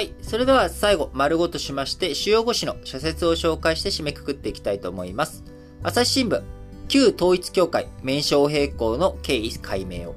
はい。それでは最後、丸ごとしまして、主要語詞の社説を紹介して締めくくっていきたいと思います。朝日新聞、旧統一協会名称変更の経緯解明を。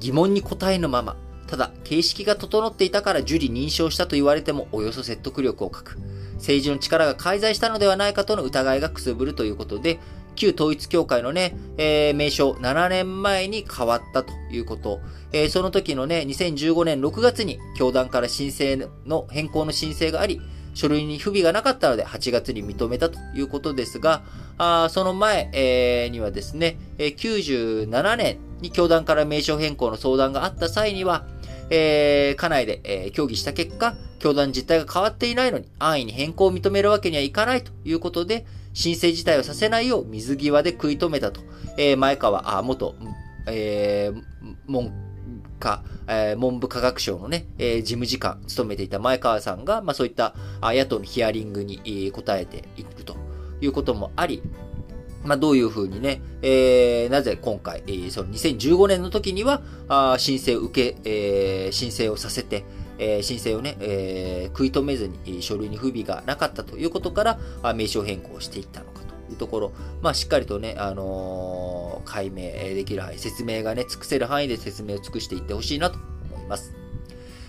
疑問に答えぬまま、ただ、形式が整っていたから受理認証したと言われてもおよそ説得力を欠く。政治の力が介在したのではないかとの疑いがくすぶるということで、旧統一協会のね、えー、名称7年前に変わったということ。えー、その時のね、2015年6月に教団から申請の変更の申請があり、書類に不備がなかったので8月に認めたということですが、あその前、えー、にはですね、97年に教団から名称変更の相談があった際には、えー、家内で、えー、協議した結果、教団実態が変わっていないのに安易に変更を認めるわけにはいかないということで、申請自体をさせないよう水際で食い止めたと、えー、前川、あ、元、えー、文科、えー、文部科学省のね、えー、事務次官務めていた前川さんが、まあそういったあ野党のヒアリングに、答えているということもあり、まあ、どういうふうにね、えー、なぜ今回、えー、その2015年の時には、あ申請を受け、えー、申請をさせて、えー、申請をね、えー、食い止めずに書類に不備がなかったということから、名称変更していったのかというところ、まあ、しっかりとね、あのー、解明できる範囲、説明がね、尽くせる範囲で説明を尽くしていってほしいなと思います。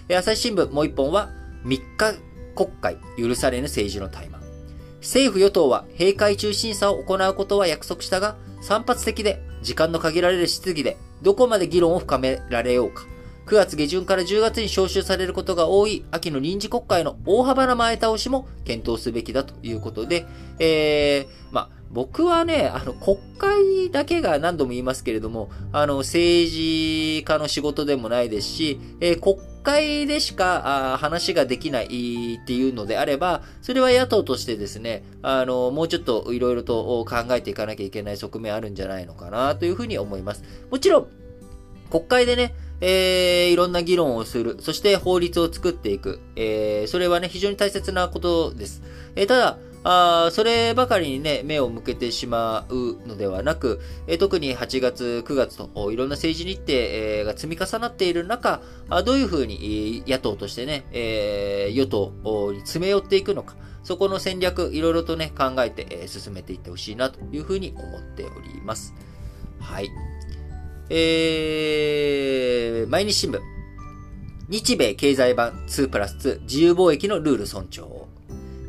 朝日新聞もう一本は、3日国会許されぬ政治の怠慢。政府与党は閉会中審査を行うことは約束したが、散発的で時間の限られる質疑でどこまで議論を深められようか。9月下旬から10月に召集されることが多い秋の臨時国会の大幅な前倒しも検討すべきだということで、えー、ま、僕はね、あの、国会だけが何度も言いますけれども、あの、政治家の仕事でもないですし、えー、国会でしかあ話ができないっていうのであれば、それは野党としてですね、あの、もうちょっといろいろと考えていかなきゃいけない側面あるんじゃないのかなというふうに思います。もちろん、国会でね、えー、いろんな議論をする。そして法律を作っていく。えー、それはね、非常に大切なことです。えー、ただ、あそればかりにね、目を向けてしまうのではなく、え、特に8月、9月といろんな政治日程、え、が積み重なっている中、あどういうふうに野党としてね、え、与党に詰め寄っていくのか、そこの戦略、いろいろとね、考えて、え、進めていってほしいなというふうに思っております。はい。えー、毎日新聞。日米経済版2プラス2自由貿易のルール尊重。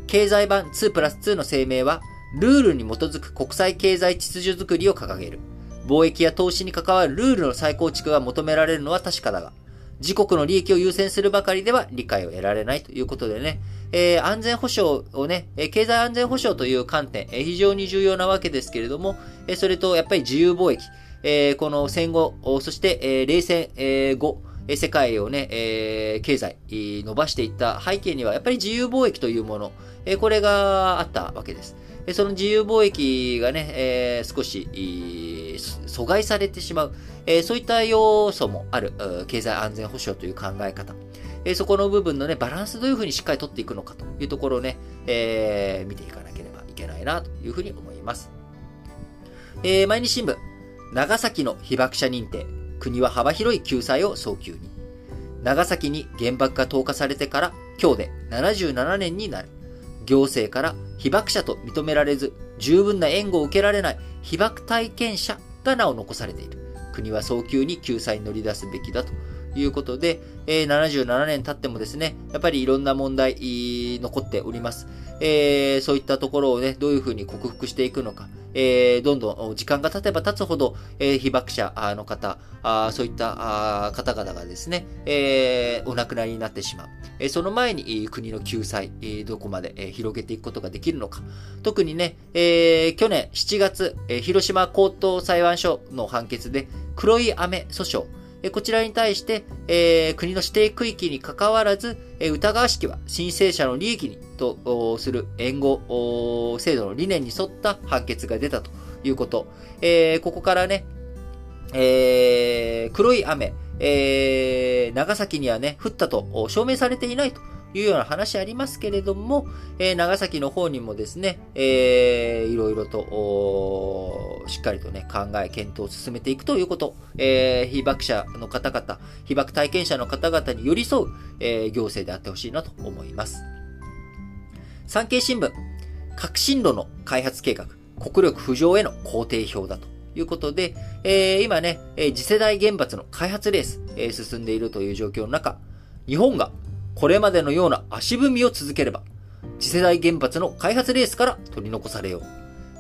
経済版2プラス2の声明は、ルールに基づく国際経済秩序づくりを掲げる。貿易や投資に関わるルールの再構築が求められるのは確かだが、自国の利益を優先するばかりでは理解を得られないということでね、えー、安全保障をね、え経済安全保障という観点、え非常に重要なわけですけれども、えそれとやっぱり自由貿易、えー、この戦後、そして、えー、冷戦、えー、後、世界をね、えー、経済、伸ばしていった背景には、やっぱり自由貿易というもの、えー、これがあったわけです。その自由貿易がね、えー、少し、阻害されてしまう、えー、そういった要素もある、経済安全保障という考え方。えー、そこの部分のね、バランスどういうふうにしっかり取っていくのかというところをね、えー、見ていかなければいけないなというふうに思います。えー、毎日新聞、長崎の被爆者認定、国は幅広い救済を早急に。長崎に原爆が投下されてから今日で77年になる。行政から被爆者と認められず、十分な援護を受けられない被爆体験者が名を残されている。国は早急に救済に乗り出すべきだということで、えー、77年経ってもですね、やっぱりいろんな問題残っております。えー、そういったところをね、どういうふうに克服していくのか、えー、どんどん時間が経てば経つほど、えー、被爆者の方、あそういったあ方々がですね、えー、お亡くなりになってしまう。えー、その前に国の救済、えー、どこまで、えー、広げていくことができるのか。特にね、えー、去年7月、えー、広島高等裁判所の判決で黒い雨訴訟、こちらに対して、えー、国の指定区域に関わらず、え、疑わしきは申請者の利益にとする援護制度の理念に沿った判決が出たということ。えー、ここからね、えー、黒い雨、えー、長崎にはね、降ったと証明されていないというような話ありますけれども、えー、長崎の方にもですね、えー、いろいろと、しっかりとね、考え、検討を進めていくということ、えー、被爆者の方々、被爆体験者の方々に寄り添う、えー、行政であってほしいなと思います。産経新聞、革新炉の開発計画、国力浮上への工程表だということで、えー、今ね、次世代原発の開発レース、えー、進んでいるという状況の中、日本がこれまでのような足踏みを続ければ、次世代原発の開発レースから取り残されよう。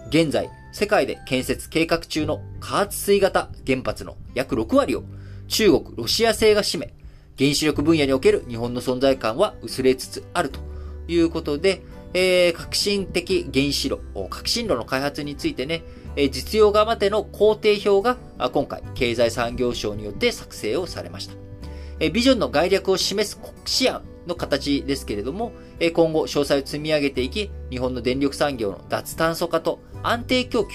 現在、世界で建設計画中の加圧水型原発の約6割を中国、ロシア製が占め、原子力分野における日本の存在感は薄れつつあるということで、えー、革新的原子炉、革新炉の開発についてね、え実用側までの工程表が今回、経済産業省によって作成をされました。えビジョンの概略を示す国試案の形ですけれども、え今後詳細を積み上げていき、日本の電力産業の脱炭素化と安定供給、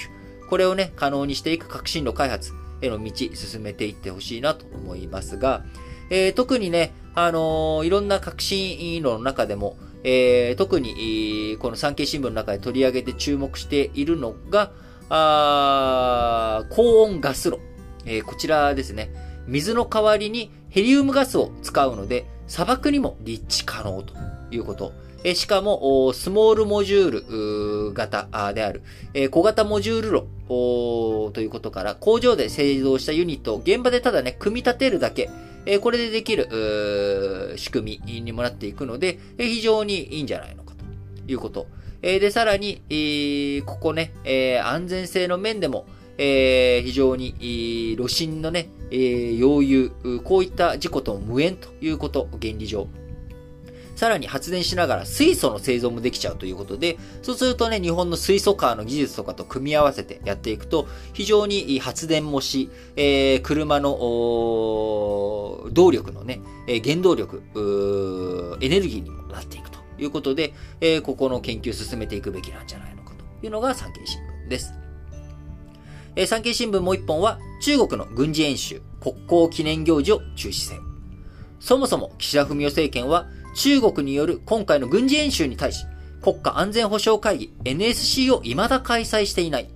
これをね、可能にしていく革新炉開発への道、進めていってほしいなと思いますが、えー、特にね、あのー、いろんな革新炉の中でも、えー、特に、この産経新聞の中で取り上げて注目しているのが、あ高温ガス炉、えー、こちらですね。水の代わりにヘリウムガスを使うので、砂漠にも立地可能ということ。えしかも、スモールモジュール型である、え小型モジュール炉ということから、工場で製造したユニットを現場でただね、組み立てるだけ、えこれでできる仕組みにもなっていくので、え非常にいいんじゃないのかということ。えで、さらに、えここね、え安全性の面でも、え、非常に、炉心のね、えー、溶融、こういった事故と無縁ということ、原理上。さらに発電しながら水素の製造もできちゃうということで、そうするとね、日本の水素カーの技術とかと組み合わせてやっていくと、非常に発電もし、えー、車の動力のね、原動力、エネルギーにもなっていくということで、えー、ここの研究を進めていくべきなんじゃないのかというのが産経新聞です。えー、産経新聞もう一本は、中国の軍事演習、国交記念行事を中止せよ。そもそも岸田文雄政権は、中国による今回の軍事演習に対し、国家安全保障会議 NSC を未だ開催していない。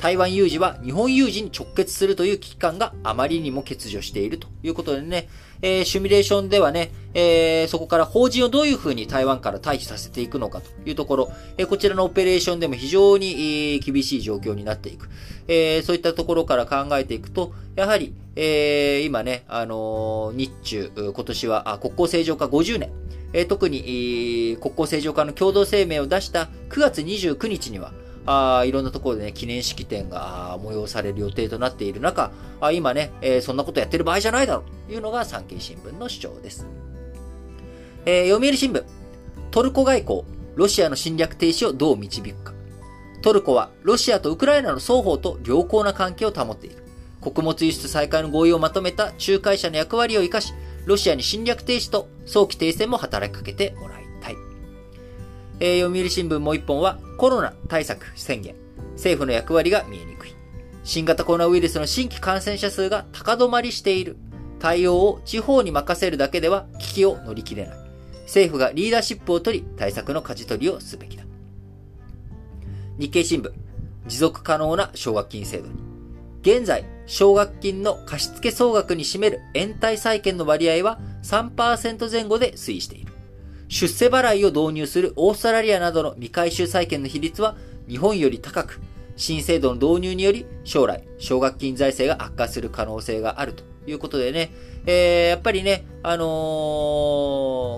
台湾有事は日本有事に直結するという危機感があまりにも欠如しているということでね、えー、シミュレーションではね、えー、そこから法人をどういうふうに台湾から退避させていくのかというところ、えー、こちらのオペレーションでも非常に、えー、厳しい状況になっていく。えー、そういったところから考えていくと、やはり、えー、今ね、あのー、日中、今年は国交正常化50年、えー、特に、えー、国交正常化の共同声明を出した9月29日には、あいろんなところでね、記念式典が催される予定となっている中、あ今ね、えー、そんなことやってる場合じゃないだろうというのが産経新聞の主張です。えー、読売新聞、トルコ外交、ロシアの侵略停止をどう導くか。トルコはロシアとウクライナの双方と良好な関係を保っている。穀物輸出再開の合意をまとめた仲介者の役割を生かし、ロシアに侵略停止と早期停戦も働きかけてもらい。えー、読売新聞もう一本はコロナ対策宣言。政府の役割が見えにくい。新型コロナウイルスの新規感染者数が高止まりしている。対応を地方に任せるだけでは危機を乗り切れない。政府がリーダーシップを取り、対策の舵取りをすべきだ。日経新聞、持続可能な奨学金制度に。現在、奨学金の貸付総額に占める延滞債権の割合は3%前後で推移している。出世払いを導入するオーストラリアなどの未回収債権の比率は日本より高く、新制度の導入により将来、奨学金財政が悪化する可能性があるということでね、えー、やっぱりね、あのー、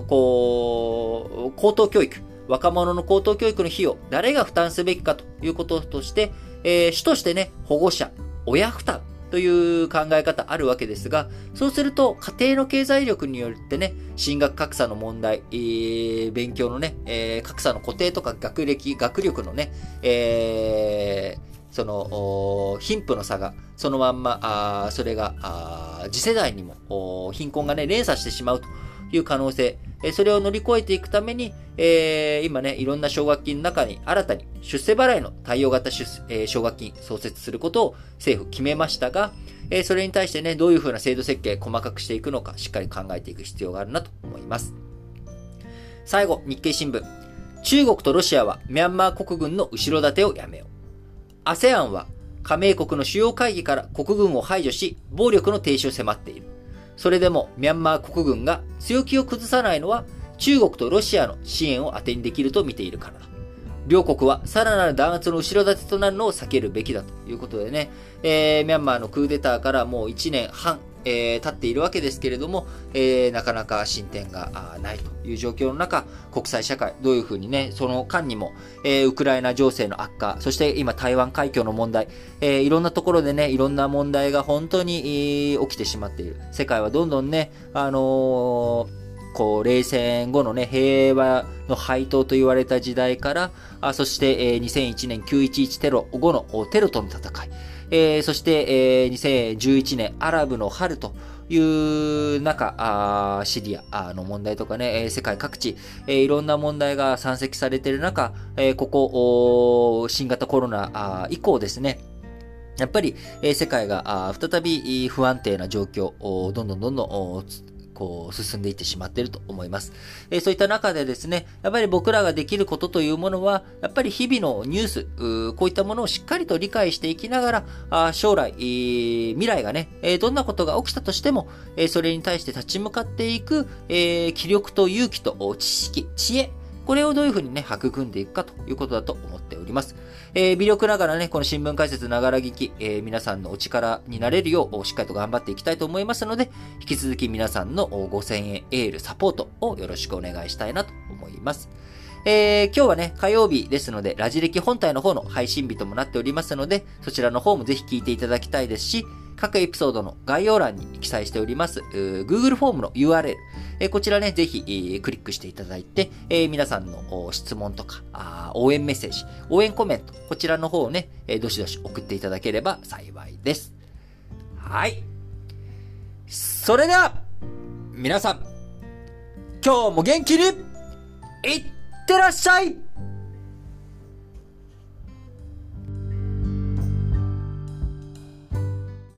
こう、高等教育、若者の高等教育の費用、誰が負担すべきかということとして、えー、主としてね、保護者、親負担という考え方あるわけですが、そうすると家庭の経済力によってね、進学格差の問題、えー、勉強のね、えー、格差の固定とか学歴、学力のね、えー、その、貧富の差が、そのまんま、あそれがあ、次世代にも、貧困がね、連鎖してしまうという可能性、えそれを乗り越えていくために、えー、今ね、いろんな奨学金の中に新たに出世払いの対応型出、えー、奨学金創設することを政府決めましたが、えー、それに対してね、どういうふうな制度設計細かくしていくのか、しっかり考えていく必要があるなと思います。最後、日経新聞。中国とロシアはミャンマー国軍の後ろ盾をやめよう。ASEAN は加盟国の主要会議から国軍を排除し、暴力の停止を迫っている。それでもミャンマー国軍が強気を崩さないのは中国とロシアの支援を当てにできると見ているからだ。両国はさらなる弾圧の後ろ盾となるのを避けるべきだということでね、えー、ミャンマーのクーデターからもう1年半、えー、経っているわけですけれども、えー、なかなか進展がないという状況の中、国際社会、どういうふうにね、その間にも、えー、ウクライナ情勢の悪化、そして今台湾海峡の問題、えー、いろんなところでね、いろんな問題が本当に、起きてしまっている。世界はどんどんね、あのーこう、冷戦後のね、平和の配当と言われた時代から、あそして、えー、2001年911テロ後のテロとの戦い、えー、そして、えー、2011年アラブの春という中、シリアの問題とかね、世界各地、いろんな問題が山積されている中、ここ、新型コロナ以降ですね、やっぱり、世界が再び不安定な状況、どんどんどんどんこう、進んでいってしまっていると思います。えー、そういった中でですね、やっぱり僕らができることというものは、やっぱり日々のニュース、こういったものをしっかりと理解していきながら、あ将来、えー、未来がね、えー、どんなことが起きたとしても、え、それに対して立ち向かっていく、え、気力と勇気と知識、知恵、これをどういうふうにね、育んでいくかということだと思っております。えー、微力ながらね、この新聞解説ながら聞き、えー、皆さんのお力になれるよう、しっかりと頑張っていきたいと思いますので、引き続き皆さんの5000円エールサポートをよろしくお願いしたいなと思います。えー、今日はね、火曜日ですので、ラジ歴本体の方の配信日ともなっておりますので、そちらの方もぜひ聞いていただきたいですし、各エピソードの概要欄に記載しております、Google フォームの URL、えこちらね、ぜひ、クリックしていただいて、え皆さんの質問とかあ応援メッセージ、応援コメント、こちらの方をね、えどしどし送っていただければ幸いです。はい。それでは、皆さん、今日も元気に、いってらっしゃい